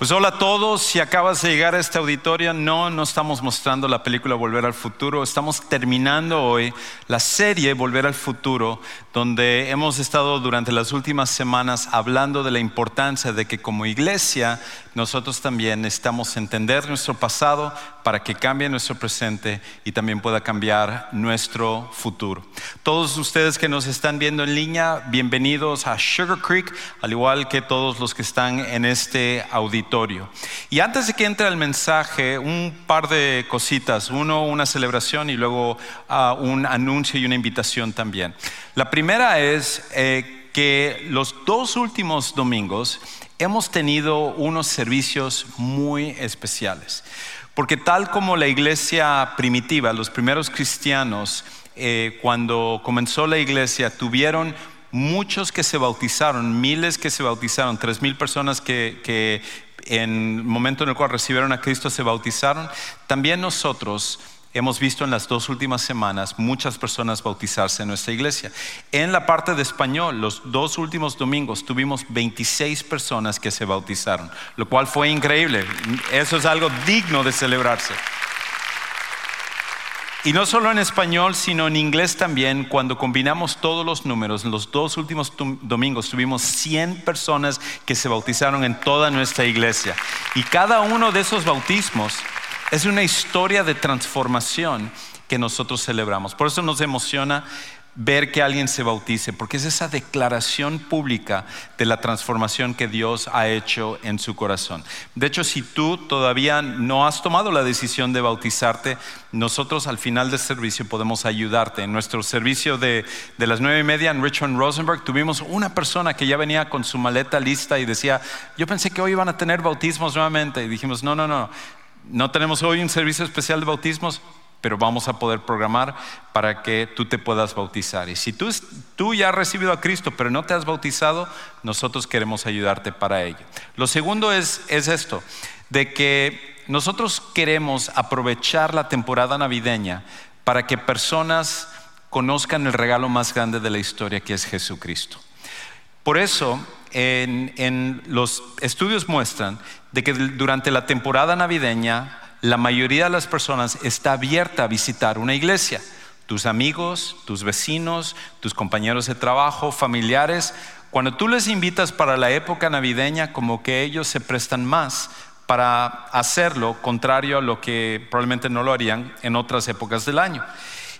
Pues hola a todos, si acabas de llegar a este auditorio, no, no estamos mostrando la película Volver al Futuro, estamos terminando hoy la serie Volver al Futuro, donde hemos estado durante las últimas semanas hablando de la importancia de que como iglesia nosotros también necesitamos entender nuestro pasado para que cambie nuestro presente y también pueda cambiar nuestro futuro. Todos ustedes que nos están viendo en línea, bienvenidos a Sugar Creek, al igual que todos los que están en este auditorio. Y antes de que entre el mensaje, un par de cositas. Uno, una celebración y luego uh, un anuncio y una invitación también. La primera es eh, que los dos últimos domingos, hemos tenido unos servicios muy especiales. Porque tal como la iglesia primitiva, los primeros cristianos, eh, cuando comenzó la iglesia, tuvieron muchos que se bautizaron, miles que se bautizaron, tres mil personas que, que en el momento en el cual recibieron a Cristo se bautizaron, también nosotros hemos visto en las dos últimas semanas muchas personas bautizarse en nuestra iglesia. En la parte de español, los dos últimos domingos tuvimos 26 personas que se bautizaron, lo cual fue increíble. Eso es algo digno de celebrarse. Y no solo en español, sino en inglés también, cuando combinamos todos los números, en los dos últimos domingos tuvimos 100 personas que se bautizaron en toda nuestra iglesia. Y cada uno de esos bautismos es una historia de transformación que nosotros celebramos. Por eso nos emociona ver que alguien se bautice, porque es esa declaración pública de la transformación que Dios ha hecho en su corazón. De hecho, si tú todavía no has tomado la decisión de bautizarte, nosotros al final del servicio podemos ayudarte. En nuestro servicio de, de las nueve y media en Richmond Rosenberg tuvimos una persona que ya venía con su maleta lista y decía, yo pensé que hoy iban a tener bautismos nuevamente. Y dijimos, no, no, no, no tenemos hoy un servicio especial de bautismos, pero vamos a poder programar para que tú te puedas bautizar. Y si tú, tú, ya has recibido a Cristo, pero no te has bautizado, nosotros queremos ayudarte para ello. Lo segundo es, es esto, de que nosotros queremos aprovechar la temporada navideña para que personas conozcan el regalo más grande de la historia, que es Jesucristo. Por eso, en, los estudios muestran de que durante la temporada navideña la mayoría de las personas está abierta a visitar una iglesia. Tus amigos, tus vecinos, tus compañeros de trabajo, familiares, cuando tú les invitas para la época navideña, como que ellos se prestan más para hacerlo, contrario a lo que probablemente no lo harían en otras épocas del año.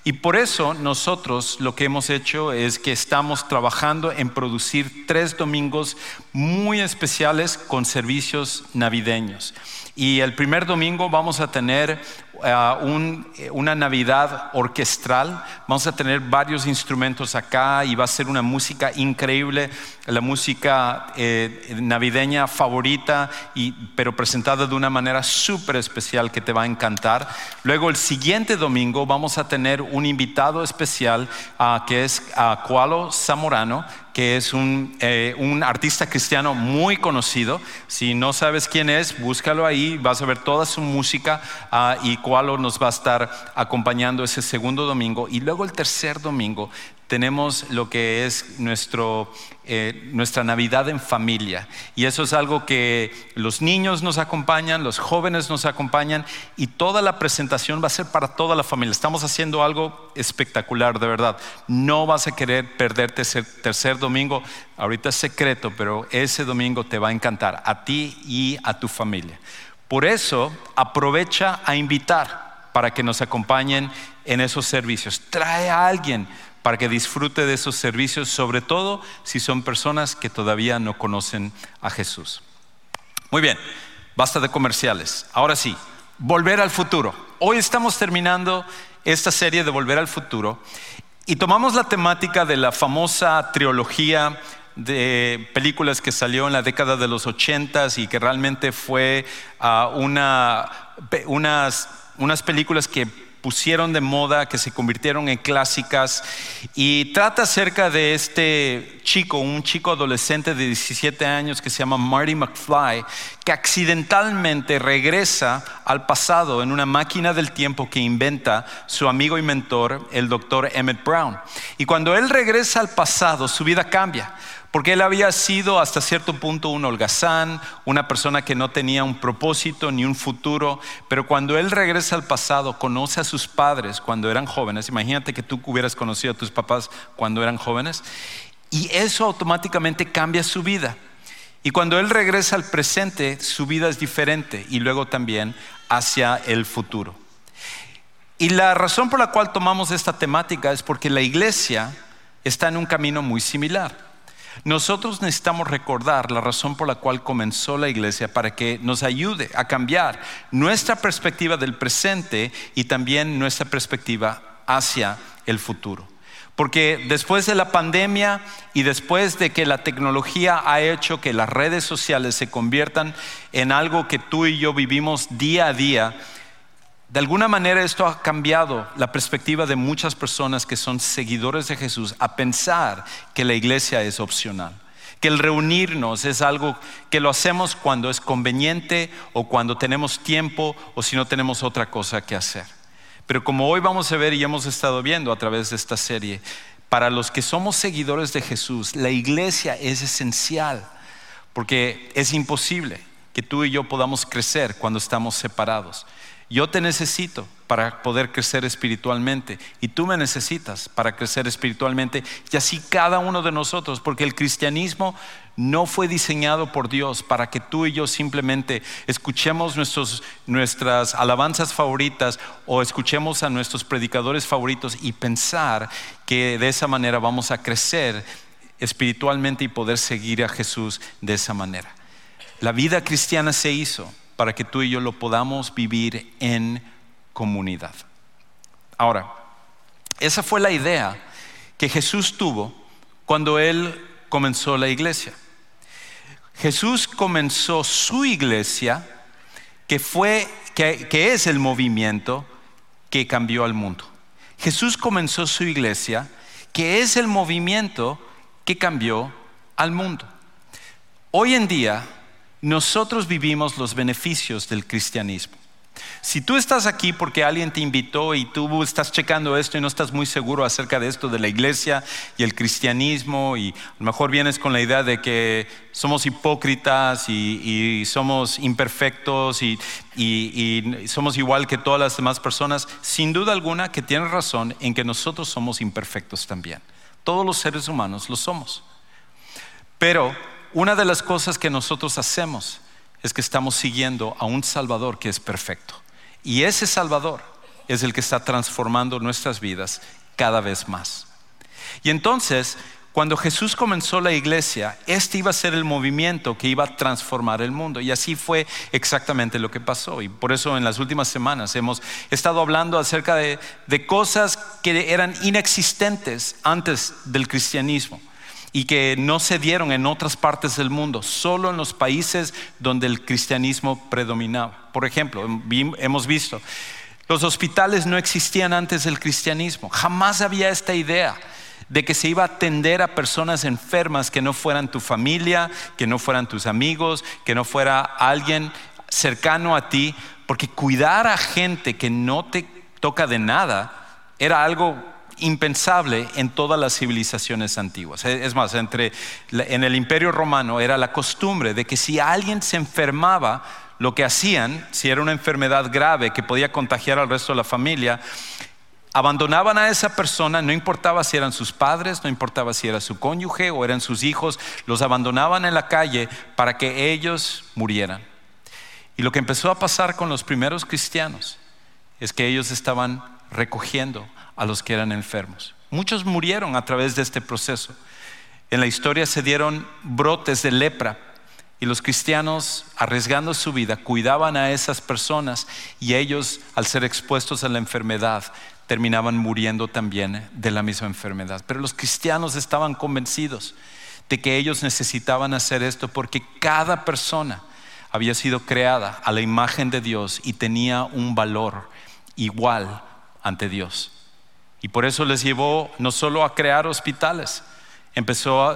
Y por eso nosotros lo que hemos hecho es que estamos trabajando en producir tres domingos muy especiales con servicios navideños. Y el primer domingo vamos a tener eh, una Navidad orquestral. Vamos a tener varios instrumentos acá y va a ser una música increíble, la música eh, navideña favorita, y, pero presentada de una manera súper especial que te va a encantar. Luego el siguiente domingo vamos a tener un invitado especial ah, que es uh, Zamorano que es eh, un, artista cristiano muy conocido. Si no sabes quién es, búscalo ahí, vas a ver toda su música ah, y cuál nos va a estar acompañando ese segundo domingo. Y luego el tercer domingo tenemos lo que es nuestro, eh, nuestra Navidad en familia. Y eso es algo que los niños nos acompañan, los jóvenes nos acompañan y toda la presentación va a ser para toda la familia. Estamos haciendo algo espectacular, de verdad. No vas a querer perderte ese tercer domingo. Ahorita es secreto, pero ese domingo te va a encantar a ti y a tu familia. Por eso, aprovecha a invitar para que nos acompañen en esos servicios. Trae a alguien para que disfrute de esos servicios, sobre todo si son personas que todavía no conocen a Jesús. Muy bien, basta de comerciales. Ahora sí, volver al futuro. Hoy estamos terminando esta serie de Volver al futuro y tomamos la temática de la famosa trilogía de películas que salió en la década de los ochentas y que realmente fue uh, una, unas, unas películas que pusieron de moda, que se convirtieron en clásicas, y trata acerca de este chico, un chico adolescente de 17 años que se llama Marty McFly, que accidentalmente regresa al pasado en una máquina del tiempo que inventa su amigo y mentor, el doctor Emmett Brown. Y cuando él regresa al pasado, su vida cambia porque él había sido hasta cierto punto un holgazán, una persona que no tenía un propósito ni un futuro, pero cuando él regresa al pasado, conoce a sus padres cuando eran jóvenes, imagínate que tú hubieras conocido a tus papás cuando eran jóvenes, y eso automáticamente cambia su vida. Y cuando él regresa al presente, su vida es diferente y luego también hacia el futuro. Y la razón por la cual tomamos esta temática es porque la iglesia está en un camino muy similar. Nosotros necesitamos recordar la razón por la cual comenzó la iglesia para que nos ayude a cambiar nuestra perspectiva del presente y también nuestra perspectiva hacia el futuro. Porque después de la pandemia y después de que la tecnología ha hecho que las redes sociales se conviertan en algo que tú y yo vivimos día a día, de alguna manera esto ha cambiado la perspectiva de muchas personas que son seguidores de Jesús a pensar que la iglesia es opcional, que el reunirnos es algo que lo hacemos cuando es conveniente o cuando tenemos tiempo o si no tenemos otra cosa que hacer. Pero como hoy vamos a ver y hemos estado viendo a través de esta serie, para los que somos seguidores de Jesús, la iglesia es esencial porque es imposible que tú y yo podamos crecer cuando estamos separados. Yo te necesito para poder crecer espiritualmente y tú me necesitas para crecer espiritualmente y así cada uno de nosotros, porque el cristianismo no fue diseñado por Dios para que tú y yo simplemente escuchemos nuestras alabanzas favoritas o escuchemos a nuestros predicadores favoritos y pensar que de esa manera vamos a crecer espiritualmente y poder seguir a Jesús de esa manera. La vida cristiana se hizo para que tú y yo lo podamos vivir en comunidad. Ahora, esa fue la idea que Jesús tuvo cuando él comenzó la iglesia. Jesús comenzó su iglesia, que fue, que, que es el movimiento que cambió al mundo. Jesús comenzó su iglesia, que es el movimiento que cambió al mundo. Hoy en día, nosotros vivimos los beneficios del cristianismo. Si tú estás aquí porque alguien te invitó y tú estás checando esto y no estás muy seguro acerca de esto de la iglesia y el cristianismo y a lo mejor vienes con la idea de que somos hipócritas y, somos imperfectos y, y, somos igual que todas las demás personas, sin duda alguna que tienes razón en que nosotros somos imperfectos también. Todos los seres humanos lo somos. Pero una de las cosas que nosotros hacemos es que estamos siguiendo a un Salvador que es perfecto. Y ese Salvador es el que está transformando nuestras vidas cada vez más. Y entonces, cuando Jesús comenzó la iglesia, este iba a ser el movimiento que iba a transformar el mundo. Y así fue exactamente lo que pasó. Y por eso en las últimas semanas hemos estado hablando acerca de, de cosas que eran inexistentes antes del cristianismo y que no se dieron en otras partes del mundo, solo en los países donde el cristianismo predominaba. Por ejemplo, hemos visto, los hospitales no existían antes del cristianismo, jamás había esta idea de que se iba a atender a personas enfermas que no fueran tu familia, que no fueran tus amigos, que no fuera alguien cercano a ti, porque cuidar a gente que no te toca de nada era algo impensable en todas las civilizaciones antiguas. Es más, entre, en el imperio romano era la costumbre de que si alguien se enfermaba, lo que hacían, si era una enfermedad grave que podía contagiar al resto de la familia, abandonaban a esa persona, no importaba si eran sus padres, no importaba si era su cónyuge o eran sus hijos, los abandonaban en la calle para que ellos murieran. Y lo que empezó a pasar con los primeros cristianos es que ellos estaban recogiendo a los que eran enfermos. Muchos murieron a través de este proceso. En la historia se dieron brotes de lepra y los cristianos, arriesgando su vida, cuidaban a esas personas y ellos, al ser expuestos a la enfermedad, terminaban muriendo también de la misma enfermedad. Pero los cristianos estaban convencidos de que ellos necesitaban hacer esto porque cada persona había sido creada a la imagen de Dios y tenía un valor igual ante Dios. Y por eso les llevó no solo a crear hospitales,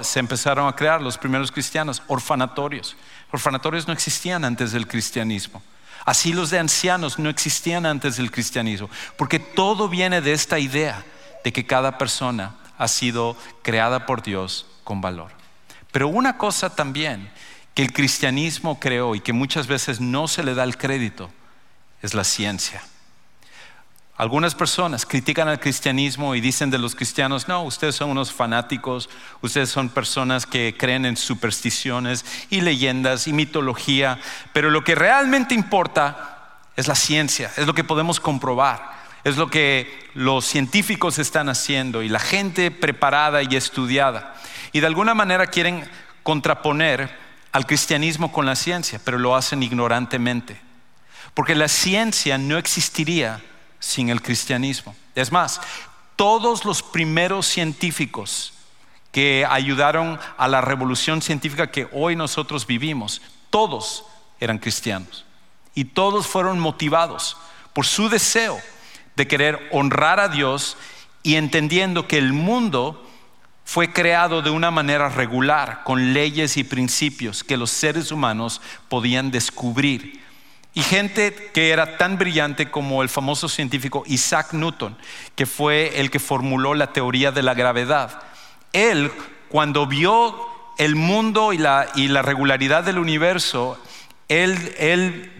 se empezaron a crear los primeros cristianos, orfanatorios. Orfanatorios no existían antes del cristianismo. Asilos de ancianos no existían antes del cristianismo, porque todo viene de esta idea de que cada persona ha sido creada por Dios con valor. Pero una cosa también que el cristianismo creó y que muchas veces no se le da el crédito es la ciencia. Algunas personas critican al cristianismo y dicen de los cristianos, no, ustedes son unos fanáticos, ustedes son personas que creen en supersticiones y leyendas y mitología, pero lo que realmente importa es la ciencia, es lo que podemos comprobar, es lo que los científicos están haciendo y la gente preparada y estudiada. Y de alguna manera quieren contraponer al cristianismo con la ciencia, pero lo hacen ignorantemente, porque la ciencia no existiría sin el cristianismo. Es más, todos los primeros científicos que ayudaron a la revolución científica que hoy nosotros vivimos, todos eran cristianos. Y todos fueron motivados por su deseo de querer honrar a Dios y entendiendo que el mundo fue creado de una manera regular, con leyes y principios que los seres humanos podían descubrir y gente que era tan brillante como el famoso científico Isaac Newton, que fue el que formuló la teoría de la gravedad. Él, cuando vio el mundo y la, regularidad del universo, él,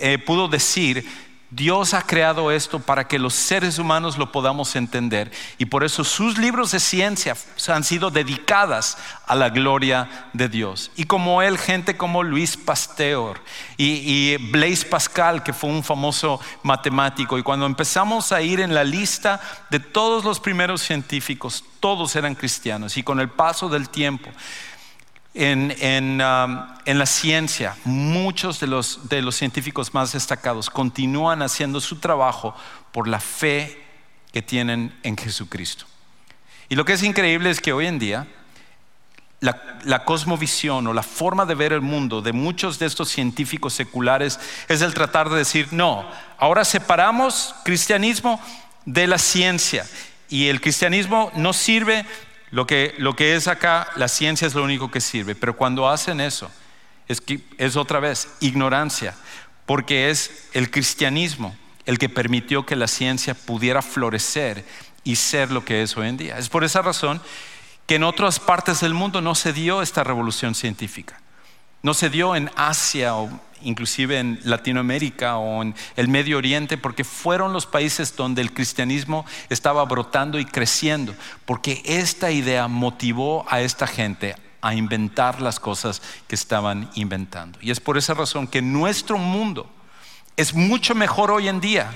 eh, pudo decir Dios ha creado esto para que los seres humanos lo podamos entender y por eso sus libros de ciencia han sido dedicadas a la gloria de Dios. Y como él, gente como Luis Pasteur y, y Blaise Pascal, que fue un famoso matemático, y cuando empezamos a ir en la lista de todos los primeros científicos, todos eran cristianos y con el paso del tiempo, Um, en, la ciencia, muchos de los, científicos más destacados continúan haciendo su trabajo por la fe que tienen en Jesucristo. Y lo que es increíble es que hoy en día la, la, cosmovisión o la forma de ver el mundo de muchos de estos científicos seculares es el tratar de decir, no, ahora separamos cristianismo de la ciencia y el cristianismo no sirve lo que, es acá, la ciencia es lo único que sirve, pero cuando hacen eso, es, que, es otra vez ignorancia, porque es el cristianismo el que permitió que la ciencia pudiera florecer y ser lo que es hoy en día. Es por esa razón que en otras partes del mundo no se dio esta revolución científica. No se dio en Asia o inclusive en Latinoamérica o en el Medio Oriente, porque fueron los países donde el cristianismo estaba brotando y creciendo, porque esta idea motivó a esta gente a inventar las cosas que estaban inventando. Y es por esa razón que nuestro mundo es mucho mejor hoy en día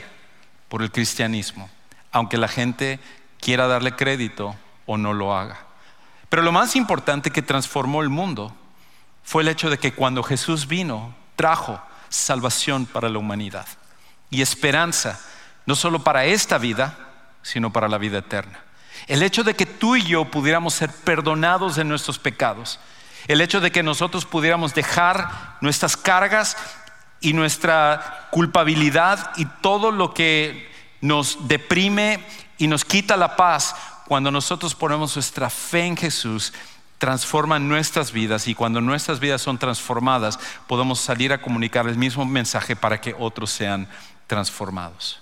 por el cristianismo, aunque la gente quiera darle crédito o no lo haga. Pero lo más importante que transformó el mundo fue el hecho de que cuando Jesús vino, trajo salvación para la humanidad y esperanza, no solo para esta vida, sino para la vida eterna. El hecho de que tú y yo pudiéramos ser perdonados de nuestros pecados, el hecho de que nosotros pudiéramos dejar nuestras cargas y nuestra culpabilidad y todo lo que nos deprime y nos quita la paz cuando nosotros ponemos nuestra fe en Jesús transforman nuestras vidas y cuando nuestras vidas son transformadas podemos salir a comunicar el mismo mensaje para que otros sean transformados.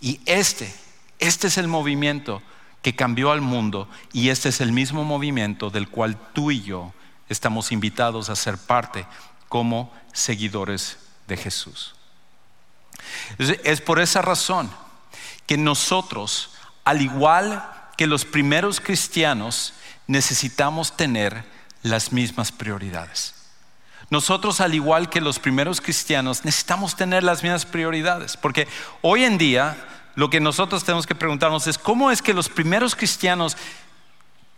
Y este, este es el movimiento que cambió al mundo y este es el mismo movimiento del cual tú y yo estamos invitados a ser parte como seguidores de Jesús. Es por esa razón que nosotros, al igual que los primeros cristianos, necesitamos tener las mismas prioridades. Nosotros, al igual que los primeros cristianos, necesitamos tener las mismas prioridades, porque hoy en día lo que nosotros tenemos que preguntarnos es cómo es que los primeros cristianos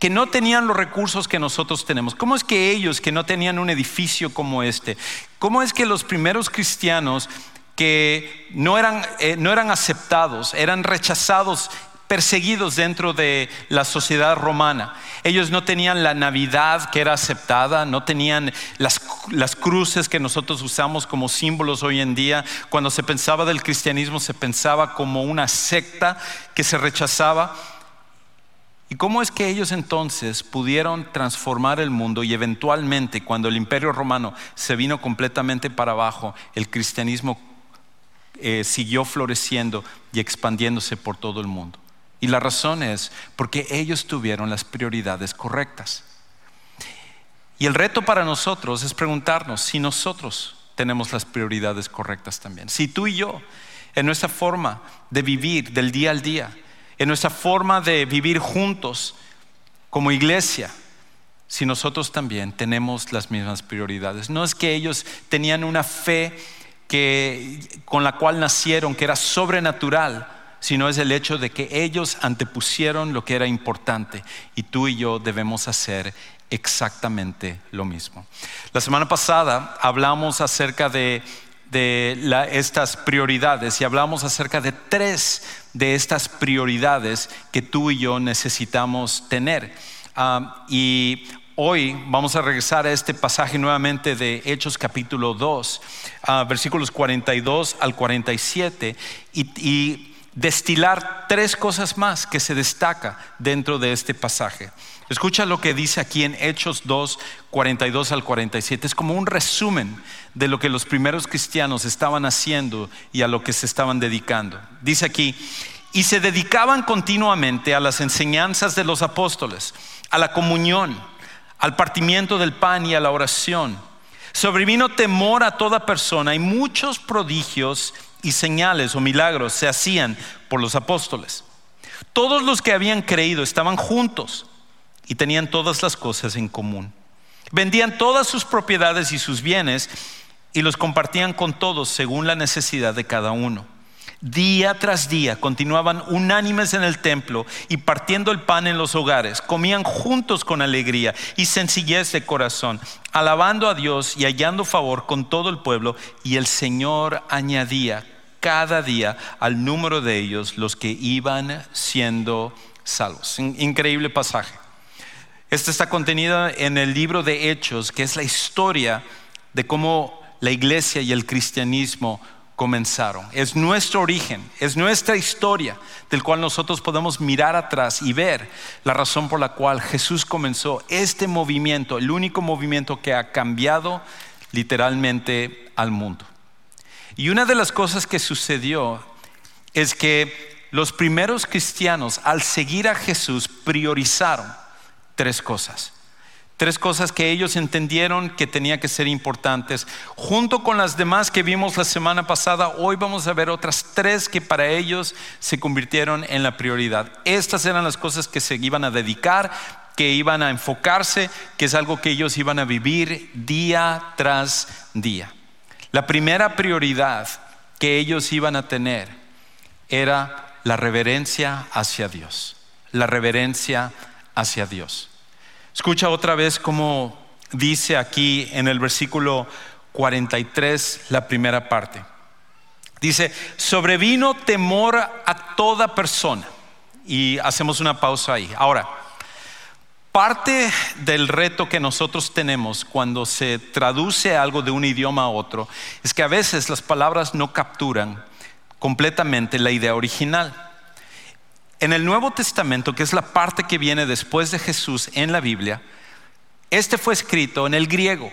que no tenían los recursos que nosotros tenemos, cómo es que ellos que no tenían un edificio como este, cómo es que los primeros cristianos que no eran, eh, no eran aceptados, eran rechazados perseguidos dentro de la sociedad romana. Ellos no tenían la Navidad que era aceptada, no tenían las, las, cruces que nosotros usamos como símbolos hoy en día. Cuando se pensaba del cristianismo se pensaba como una secta que se rechazaba. ¿Y cómo es que ellos entonces pudieron transformar el mundo y eventualmente cuando el imperio romano se vino completamente para abajo, el cristianismo eh, siguió floreciendo y expandiéndose por todo el mundo? Y la razón es porque ellos tuvieron las prioridades correctas. Y el reto para nosotros es preguntarnos si nosotros tenemos las prioridades correctas también. Si tú y yo, en nuestra forma de vivir del día al día, en nuestra forma de vivir juntos como iglesia, si nosotros también tenemos las mismas prioridades. No es que ellos tenían una fe que, con la cual nacieron, que era sobrenatural, sino es el hecho de que ellos antepusieron lo que era importante y tú y yo debemos hacer exactamente lo mismo. La semana pasada hablamos acerca de, estas prioridades y hablamos acerca de tres de estas prioridades que tú y yo necesitamos tener. Ah, y hoy vamos a regresar a este pasaje nuevamente de Hechos capítulo 2, ah, versículos 42 al 47, y, y destilar tres cosas más que se destaca dentro de este pasaje. Escucha lo que dice aquí en Hechos 2, 42 al 47. Es como un resumen de lo que los primeros cristianos estaban haciendo y a lo que se estaban dedicando. Dice aquí, y se dedicaban continuamente a las enseñanzas de los apóstoles, a la comunión, al partimiento del pan y a la oración. Sobrevino temor a toda persona y muchos prodigios y señales o milagros se hacían por los apóstoles. Todos los que habían creído estaban juntos y tenían todas las cosas en común. Vendían todas sus propiedades y sus bienes y los compartían con todos según la necesidad de cada uno. Día tras día continuaban unánimes en el templo y partiendo el pan en los hogares, comían juntos con alegría y sencillez de corazón, alabando a Dios y hallando favor con todo el pueblo, y el Señor añadía cada día al número de ellos los que iban siendo salvos. Increíble pasaje. Esta está contenida en el libro de Hechos, que es la historia de cómo la iglesia y el cristianismo comenzaron. Es nuestro origen, es nuestra historia del cual nosotros podemos mirar atrás y ver la razón por la cual Jesús comenzó este movimiento, el único movimiento que ha cambiado literalmente al mundo. Y una de las cosas que sucedió es que los primeros cristianos al seguir a Jesús priorizaron tres cosas. Tres cosas que ellos entendieron que tenía que ser importantes. Junto con las demás que vimos la semana pasada, hoy vamos a ver otras tres que para ellos se convirtieron en la prioridad. Estas eran las cosas que se iban a dedicar, que iban a enfocarse, que es algo que ellos iban a vivir día tras día. La primera prioridad que ellos iban a tener era la reverencia hacia Dios. La reverencia hacia Dios. Escucha otra vez cómo dice aquí en el versículo 43 la primera parte. Dice, sobrevino temor a toda persona. Y hacemos una pausa ahí. Ahora, parte del reto que nosotros tenemos cuando se traduce algo de un idioma a otro es que a veces las palabras no capturan completamente la idea original. En el Nuevo Testamento, que es la parte que viene después de Jesús en la Biblia, este fue escrito en el griego.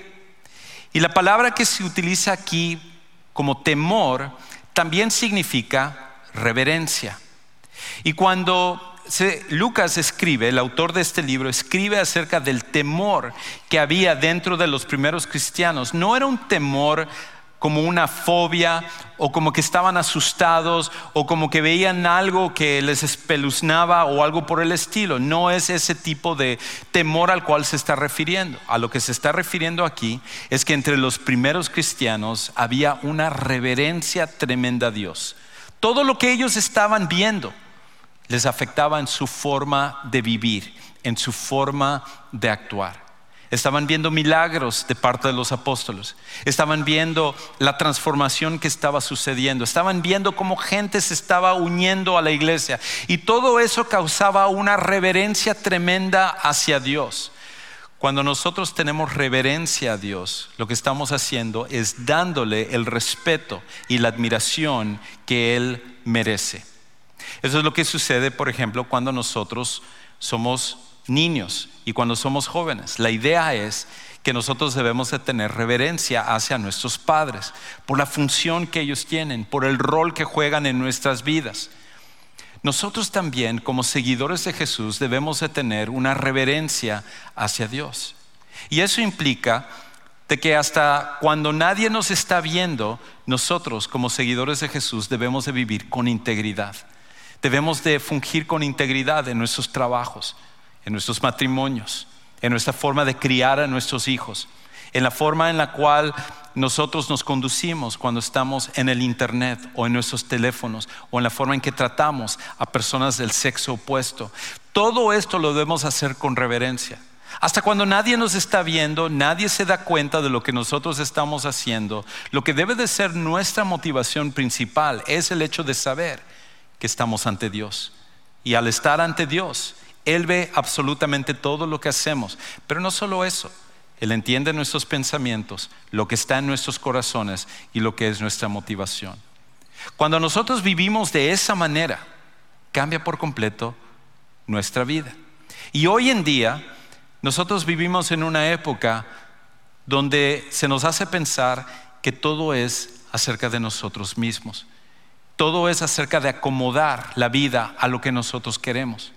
Y la palabra que se utiliza aquí como temor también significa reverencia. Y cuando Lucas escribe, el autor de este libro, escribe acerca del temor que había dentro de los primeros cristianos, no era un temor como una fobia o como que estaban asustados o como que veían algo que les espeluznaba o algo por el estilo. No es ese tipo de temor al cual se está refiriendo. A lo que se está refiriendo aquí es que entre los primeros cristianos había una reverencia tremenda a Dios. Todo lo que ellos estaban viendo les afectaba en su forma de vivir, en su forma de actuar. Estaban viendo milagros de parte de los apóstoles. Estaban viendo la transformación que estaba sucediendo. Estaban viendo cómo gente se estaba uniendo a la iglesia. Y todo eso causaba una reverencia tremenda hacia Dios. Cuando nosotros tenemos reverencia a Dios, lo que estamos haciendo es dándole el respeto y la admiración que Él merece. Eso es lo que sucede, por ejemplo, cuando nosotros somos niños y cuando somos jóvenes. La idea es que nosotros debemos de tener reverencia hacia nuestros padres por la función que ellos tienen, por el rol que juegan en nuestras vidas. Nosotros también como seguidores de Jesús debemos de tener una reverencia hacia Dios. Y eso implica de que hasta cuando nadie nos está viendo, nosotros como seguidores de Jesús debemos de vivir con integridad. Debemos de fungir con integridad en nuestros trabajos, en nuestros matrimonios, en nuestra forma de criar a nuestros hijos, en la forma en la cual nosotros nos conducimos cuando estamos en el Internet o en nuestros teléfonos o en la forma en que tratamos a personas del sexo opuesto. Todo esto lo debemos hacer con reverencia. Hasta cuando nadie nos está viendo, nadie se da cuenta de lo que nosotros estamos haciendo, lo que debe de ser nuestra motivación principal es el hecho de saber que estamos ante Dios. Y al estar ante Dios, Él ve absolutamente todo lo que hacemos. Pero no solo eso, él entiende nuestros pensamientos, lo que está en nuestros corazones y lo que es nuestra motivación. Cuando nosotros vivimos de esa manera, cambia por completo nuestra vida. Y hoy en día, nosotros vivimos en una época donde se nos hace pensar que todo es acerca de nosotros mismos. Todo es acerca de acomodar la vida a lo que nosotros queremos.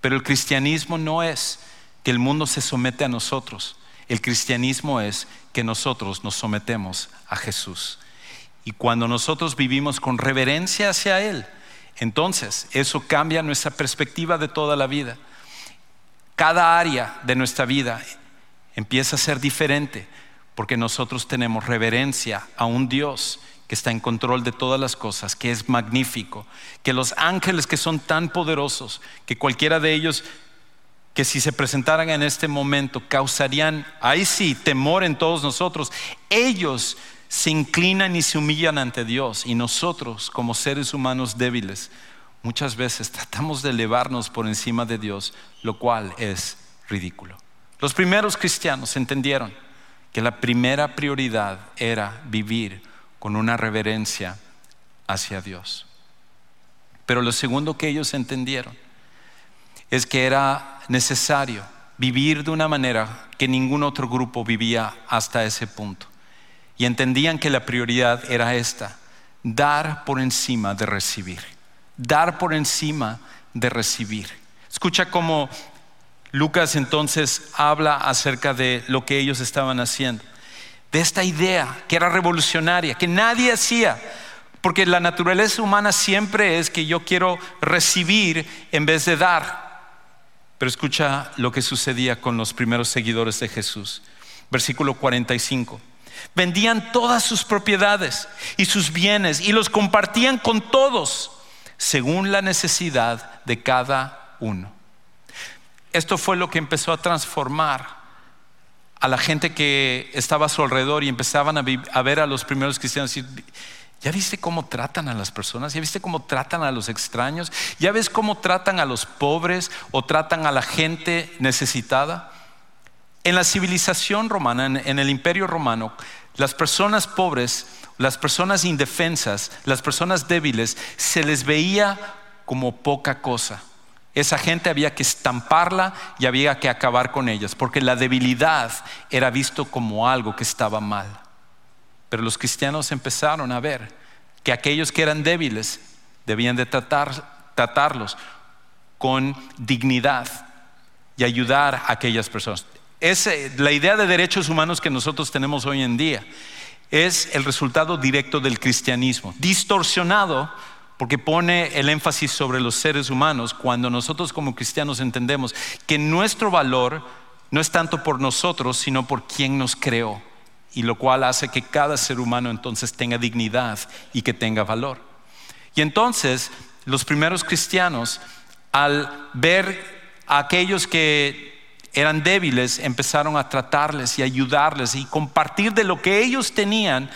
Pero el cristianismo no es que el mundo se somete a nosotros. El cristianismo es que nosotros nos sometemos a Jesús. Y cuando nosotros vivimos con reverencia hacia Él, entonces eso cambia nuestra perspectiva de toda la vida. Cada área de nuestra vida empieza a ser diferente porque nosotros tenemos reverencia a un Dios que está en control de todas las cosas, que es magnífico, que los ángeles que son tan poderosos, que cualquiera de ellos que si se presentaran en este momento causarían, ahí sí, temor en todos nosotros. Ellos se inclinan y se humillan ante Dios y nosotros como seres humanos débiles muchas veces tratamos de elevarnos por encima de Dios, lo cual es ridículo. Los primeros cristianos entendieron que la primera prioridad era vivir con una reverencia hacia Dios. Pero lo segundo que ellos entendieron es que era necesario vivir de una manera que ningún otro grupo vivía hasta ese punto. Y entendían que la prioridad era esta, dar por encima de recibir, dar por encima de recibir. Escucha cómo Lucas entonces habla acerca de lo que ellos estaban haciendo, de esta idea que era revolucionaria, que nadie hacía, porque la naturaleza humana siempre es que yo quiero recibir en vez de dar. Pero escucha lo que sucedía con los primeros seguidores de Jesús. Versículo 45. Vendían todas sus propiedades y sus bienes y los compartían con todos según la necesidad de cada uno. Esto fue lo que empezó a transformar a la gente que estaba a su alrededor y empezaban a, ver a los primeros cristianos y ¿Ya viste cómo tratan a las personas? ¿Ya viste cómo tratan a los extraños? ¿Ya ves cómo tratan a los pobres o tratan a la gente necesitada? En la civilización romana, en, el imperio romano, las personas pobres, las personas indefensas, las personas débiles, se les veía como poca cosa. Esa gente había que estamparla y había que acabar con ellas, porque la debilidad era visto como algo que estaba mal. Pero los cristianos empezaron a ver que aquellos que eran débiles debían de tratarlos con dignidad y ayudar a aquellas personas. la idea de derechos humanos que nosotros tenemos hoy en día es el resultado directo del cristianismo, distorsionado porque pone el énfasis sobre los seres humanos cuando nosotros como cristianos entendemos que nuestro valor no es tanto por nosotros, sino por quien nos creó y lo cual hace que cada ser humano entonces tenga dignidad y que tenga valor. Y entonces los primeros cristianos, al ver a aquellos que eran débiles, empezaron a tratarles y ayudarles y compartir de lo que ellos tenían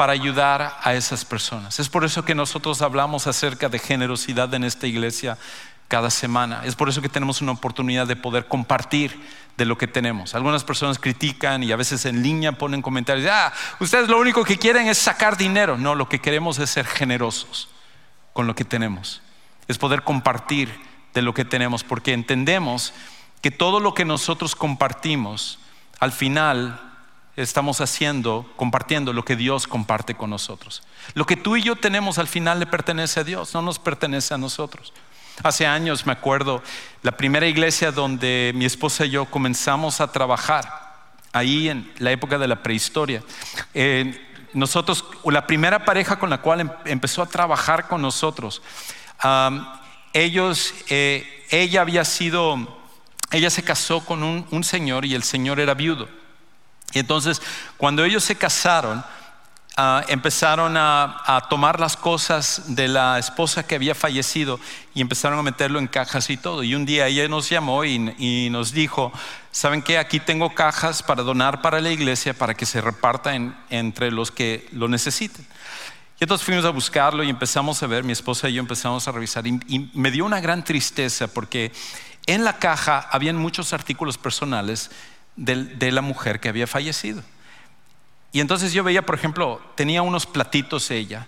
para ayudar a esas personas. Es por eso que nosotros hablamos acerca de generosidad en esta iglesia cada semana. Es por eso que tenemos una oportunidad de poder compartir de lo que tenemos. Algunas personas critican y a veces en línea ponen comentarios, ah, ustedes lo único que quieren es sacar dinero. No, lo que queremos es ser generosos con lo que tenemos. Es poder compartir de lo que tenemos, porque entendemos que todo lo que nosotros compartimos, al final estamos haciendo, compartiendo lo que Dios comparte con nosotros. Lo que tú y yo tenemos al final le pertenece a Dios, no nos pertenece a nosotros. Hace años me acuerdo, la primera iglesia donde mi esposa y yo comenzamos a trabajar, ahí en la época de la prehistoria. Eh, nosotros, la primera pareja con la cual em, empezó a trabajar con nosotros, ellos, eh, ella había sido, ella se casó con un señor y el señor era viudo. Y entonces, cuando ellos se casaron, Ah, empezaron a, tomar las cosas de la esposa que había fallecido y empezaron a meterlo en cajas y todo. Y un día ella nos llamó y, nos dijo, ¿saben qué? Aquí tengo cajas para donar para la iglesia para que se reparta entre los que lo necesiten. Y entonces fuimos a buscarlo y empezamos a ver, mi esposa y yo empezamos a revisar y, me dio una gran tristeza porque en la caja habían muchos artículos personales de la mujer que había fallecido. Y entonces yo veía, por ejemplo, tenía unos platitos ella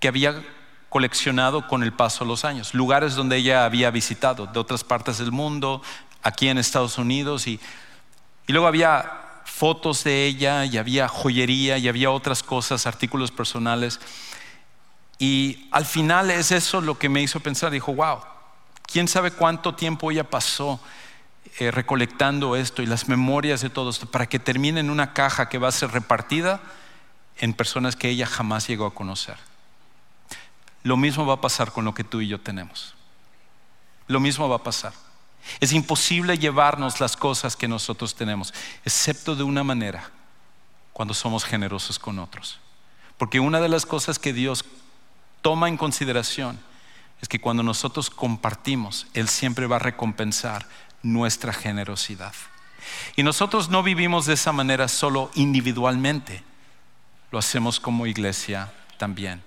que había coleccionado con el paso de los años, lugares donde ella había visitado, de otras partes del mundo, aquí en Estados Unidos, y, y luego había fotos de ella, y había joyería, y había otras cosas, artículos personales. Y al final es eso lo que me hizo pensar, dijo, wow, ¿quién sabe cuánto tiempo ella pasó eh, recolectando esto y las memorias de todo esto para que termine en una caja que va a ser repartida en personas que ella jamás llegó a conocer. Lo mismo va a pasar con lo que tú y yo tenemos. Lo mismo va a pasar. Es imposible llevarnos las cosas que nosotros tenemos, excepto de una manera, cuando somos generosos con otros. Porque una de las cosas que Dios toma en consideración es que cuando nosotros compartimos, Él siempre va a recompensar nuestra generosidad. Y nosotros no vivimos de esa manera solo individualmente, lo hacemos como iglesia también.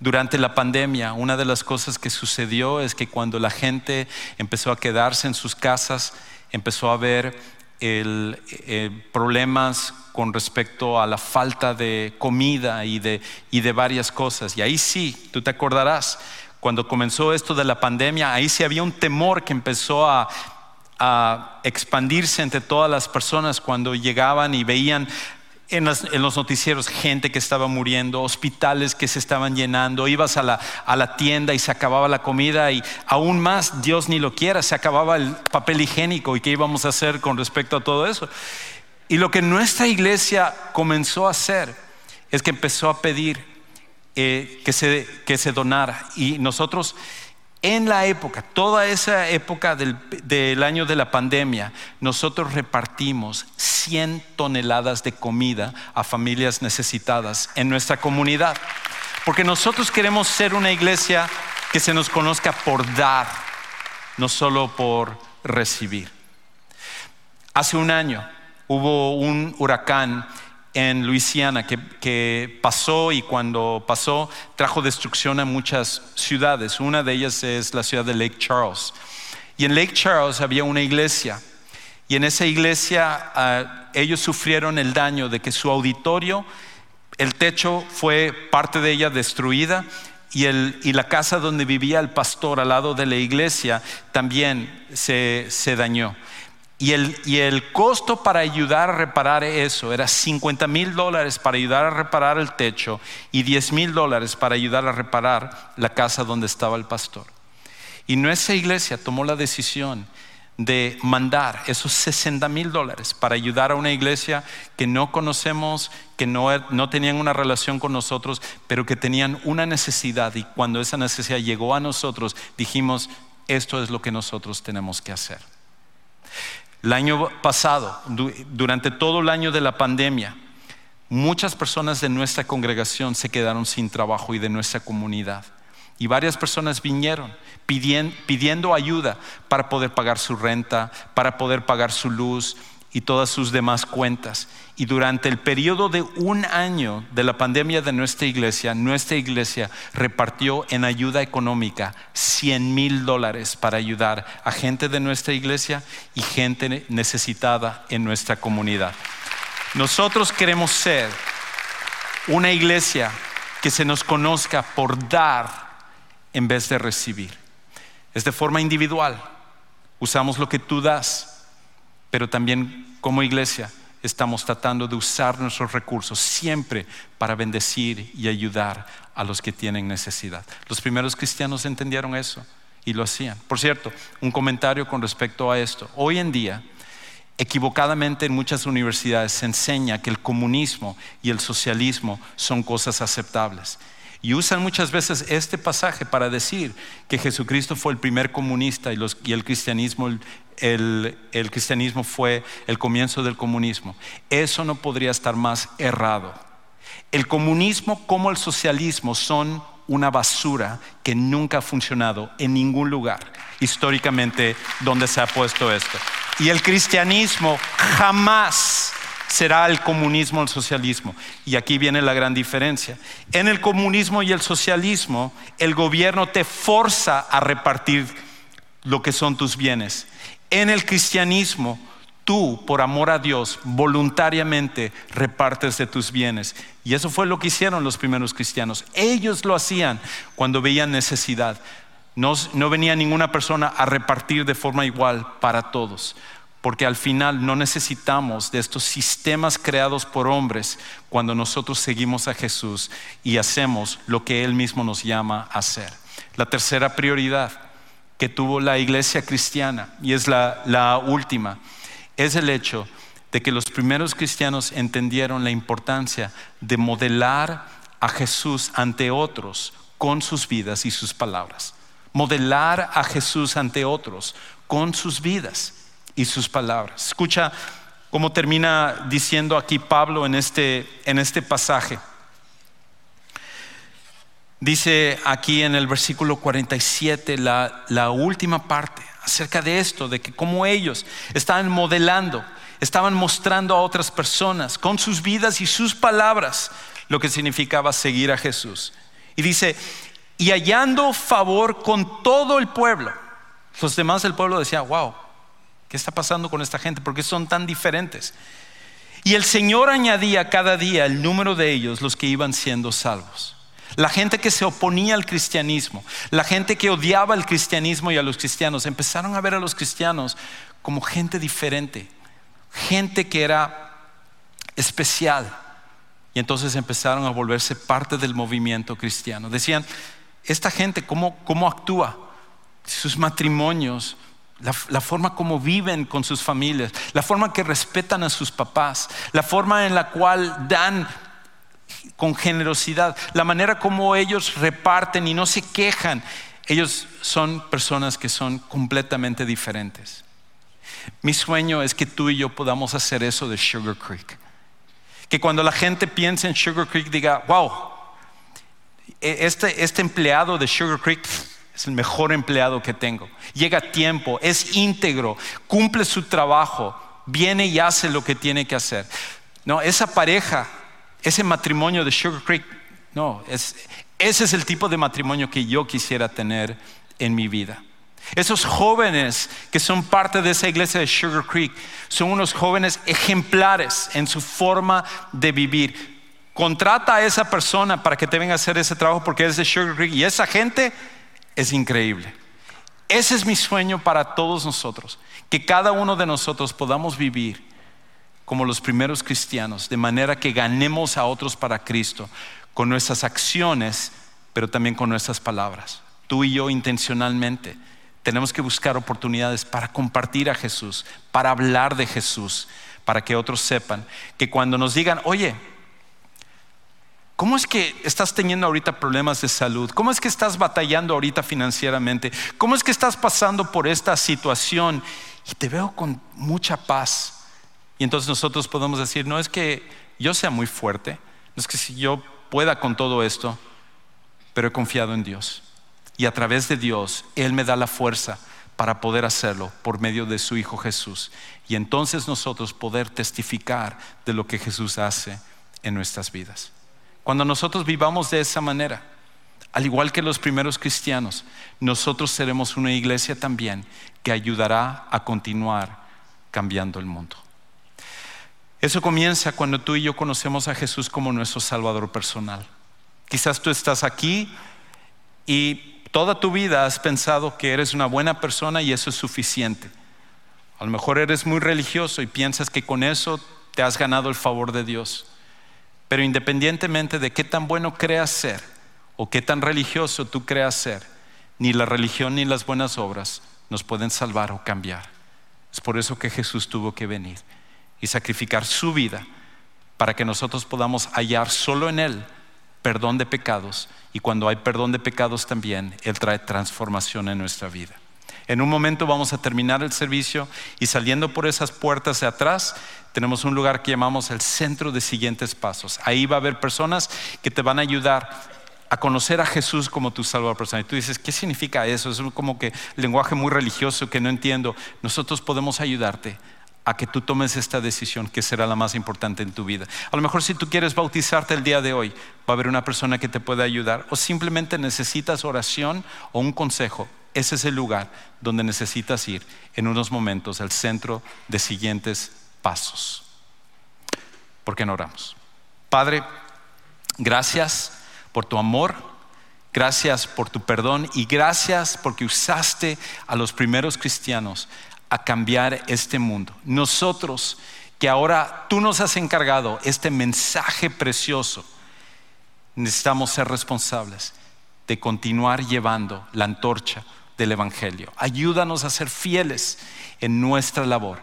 Durante la pandemia, una de las cosas que sucedió es que cuando la gente empezó a quedarse en sus casas, empezó a haber eh, problemas con respecto a la falta de comida y de, y de varias cosas. Y ahí sí, tú te acordarás, cuando comenzó esto de la pandemia, ahí sí había un temor que empezó a, expandirse entre todas las personas cuando llegaban y veían en, los noticieros gente que estaba muriendo, hospitales que se estaban llenando, ibas a la, a la, tienda y se acababa la comida y aún más, Dios ni lo quiera, se acababa el papel higiénico y qué íbamos a hacer con respecto a todo eso. Y lo que nuestra iglesia comenzó a hacer es que empezó a pedir eh, que, se, que se donara. Y nosotros en la época, toda esa época del, del, año de la pandemia, nosotros repartimos 100 toneladas de comida a familias necesitadas en nuestra comunidad. Porque nosotros queremos ser una iglesia que se nos conozca por dar, no solo por recibir. Hace un año hubo un huracán en Luisiana que, pasó y cuando pasó trajo destrucción a muchas ciudades. Una de ellas es la ciudad de Lake Charles. Y en Lake Charles había una iglesia. Y en esa iglesia ah, ellos sufrieron el daño de que su auditorio, el techo fue parte de ella destruida y, y la casa donde vivía el pastor al lado de la iglesia también se, se dañó. Y el, costo para ayudar a reparar eso era 50 mil dólares para ayudar a reparar el techo y 10 mil dólares para ayudar a reparar la casa donde estaba el pastor. Y nuestra iglesia tomó la decisión de mandar esos 60 mil dólares para ayudar a una iglesia que no conocemos, que no, no tenían una relación con nosotros, pero que tenían una necesidad. Y cuando esa necesidad llegó a nosotros, dijimos, esto es lo que nosotros tenemos que hacer. El año pasado, durante todo el año de la pandemia, muchas personas de nuestra congregación se quedaron sin trabajo y de nuestra comunidad. Y varias personas vinieron pidiendo, ayuda para poder pagar su renta, para poder pagar su luz y todas sus demás cuentas. Y durante el periodo de un año de la pandemia de nuestra iglesia, nuestra iglesia repartió en ayuda económica 100 mil dólares para ayudar a gente de nuestra iglesia y gente necesitada en nuestra comunidad. Nosotros queremos ser una iglesia que se nos conozca por dar en vez de recibir. Es de forma individual. Usamos lo que tú das, pero también como iglesia estamos tratando de usar nuestros recursos siempre para bendecir y ayudar a los que tienen necesidad. Los primeros cristianos entendieron eso y lo hacían. Por cierto, un comentario con respecto a esto. Hoy en día, Equivocadamente en muchas universidades se enseña que el comunismo y el socialismo son cosas aceptables. Y usan muchas veces este pasaje para decir que Jesucristo fue el primer comunista y, el, cristianismo, el, cristianismo fue el comienzo del comunismo. Eso no podría estar más errado. El comunismo como el socialismo son una basura que nunca ha funcionado en ningún lugar históricamente donde se ha puesto esto. Y el cristianismo jamás será el comunismo o el socialismo. Y aquí viene la gran diferencia. En el comunismo y el socialismo, el gobierno te forza a repartir lo que son tus bienes. En el cristianismo, tú, por amor a Dios, voluntariamente repartes de tus bienes. Y eso fue lo que hicieron los primeros cristianos. Ellos lo hacían cuando veían necesidad. No, venía ninguna persona a repartir de forma igual para todos, porque al final no necesitamos de estos sistemas creados por hombres cuando nosotros seguimos a Jesús y hacemos lo que Él mismo nos llama a hacer. La tercera prioridad que tuvo la iglesia cristiana, y es la, la última, es el hecho de que los primeros cristianos entendieron la importancia de modelar a Jesús ante otros con sus vidas y sus palabras modelar a Jesús ante otros con sus vidas y sus palabras. Escucha cómo termina diciendo aquí Pablo en este, en este pasaje. Dice aquí en el versículo 47 la, la última parte acerca de esto, de que como ellos estaban modelando, estaban mostrando a otras personas con sus vidas y sus palabras lo que significaba seguir a Jesús. Y dice, y hallando favor con todo el pueblo. Los demás del pueblo decían, wow, ¿qué está pasando con esta gente? ¿Por qué son tan diferentes? Y el Señor añadía cada día el número de ellos, los que iban siendo salvos. La gente que se oponía al cristianismo, la gente que odiaba el cristianismo y a los cristianos, empezaron a ver a los cristianos como gente diferente, gente que era especial. Y entonces empezaron a volverse parte del movimiento cristiano. Decían, esta gente, cómo, cómo actúa, sus matrimonios, la, la, forma como viven con sus familias, la forma que respetan a sus papás, la forma en la cual dan con generosidad, la manera como ellos reparten y no se quejan. Ellos son personas que son completamente diferentes. Mi sueño es que tú y yo podamos hacer eso de Sugar Creek. Que cuando la gente piense en Sugar Creek diga, wow, e, este, este, empleado de Sugar Creek es el mejor empleado que tengo. Llega a tiempo, es íntegro, cumple su trabajo, viene y hace lo que tiene que hacer. No, esa pareja, ese matrimonio de Sugar Creek, no, ese es el tipo de matrimonio que yo quisiera tener en mi vida. Esos jóvenes que son parte de esa iglesia de Sugar Creek son unos jóvenes ejemplares en su forma de vivir Contrata a esa persona para que te venga a hacer ese trabajo porque es de Sugar Creek y esa gente es increíble. Ese es mi sueño para todos nosotros, que cada uno de nosotros podamos vivir como los primeros cristianos, de manera que ganemos a otros para Cristo con nuestras acciones, pero también con nuestras palabras. Tú y yo intencionalmente tenemos que buscar oportunidades para compartir a Jesús, para hablar de Jesús, para que otros sepan que cuando nos digan, oye, ¿Cómo es que estás teniendo ahorita problemas de salud? ¿Cómo es que estás batallando ahorita financieramente? ¿Cómo es que estás pasando por esta situación? Y te veo con mucha paz. Y entonces nosotros podemos decir, no es que yo sea muy fuerte, no es que si yo pueda con todo esto, pero he confiado en Dios. Y a través de Dios, Él me da la fuerza para poder hacerlo por medio de su Hijo Jesús. Y entonces nosotros poder testificar de lo que Jesús hace en nuestras vidas. Cuando nosotros vivamos de esa manera, al igual que los primeros cristianos, nosotros seremos una iglesia también que ayudará a continuar cambiando el mundo. Eso comienza cuando tú y yo conocemos a Jesús como nuestro Salvador personal. Quizás tú estás aquí y toda tu vida has pensado que eres una buena persona y eso es suficiente. A lo mejor eres muy religioso y piensas que con eso te has ganado el favor de Dios. Pero independientemente de qué tan bueno creas ser o qué tan religioso tú creas ser, ni la religión ni las buenas obras nos pueden salvar o cambiar. Es por eso que Jesús tuvo que venir y sacrificar su vida para que nosotros podamos hallar solo en Él perdón de pecados y cuando hay perdón de pecados también Él trae transformación en nuestra vida. En un momento vamos a terminar el servicio y saliendo por esas puertas de atrás tenemos un lugar que llamamos el centro de siguientes pasos. Ahí va a haber personas que te van a ayudar a conocer a Jesús como tu salvador personal. Y tú dices, ¿qué significa eso? Es como que lenguaje muy religioso que no entiendo. Nosotros podemos ayudarte a que tú tomes esta decisión que será la más importante en tu vida. A lo mejor si tú quieres bautizarte el día de hoy, va a haber una persona que te pueda ayudar o simplemente necesitas oración o un consejo. Ese es el lugar donde necesitas ir en unos momentos, al centro de siguientes pasos. ¿Por qué no oramos? Padre, gracias por tu amor, gracias por tu perdón y gracias porque usaste a los primeros cristianos a cambiar este mundo. Nosotros, que ahora tú nos has encargado este mensaje precioso, necesitamos ser responsables de continuar llevando la antorcha del Evangelio. Ayúdanos a ser fieles en nuestra labor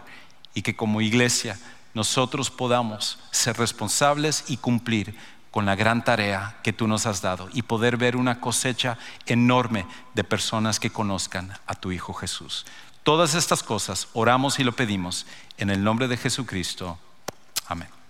y que como iglesia nosotros podamos ser responsables y cumplir con la gran tarea que tú nos has dado y poder ver una cosecha enorme de personas que conozcan a tu Hijo Jesús. Todas estas cosas oramos y lo pedimos en el nombre de Jesucristo. Amén.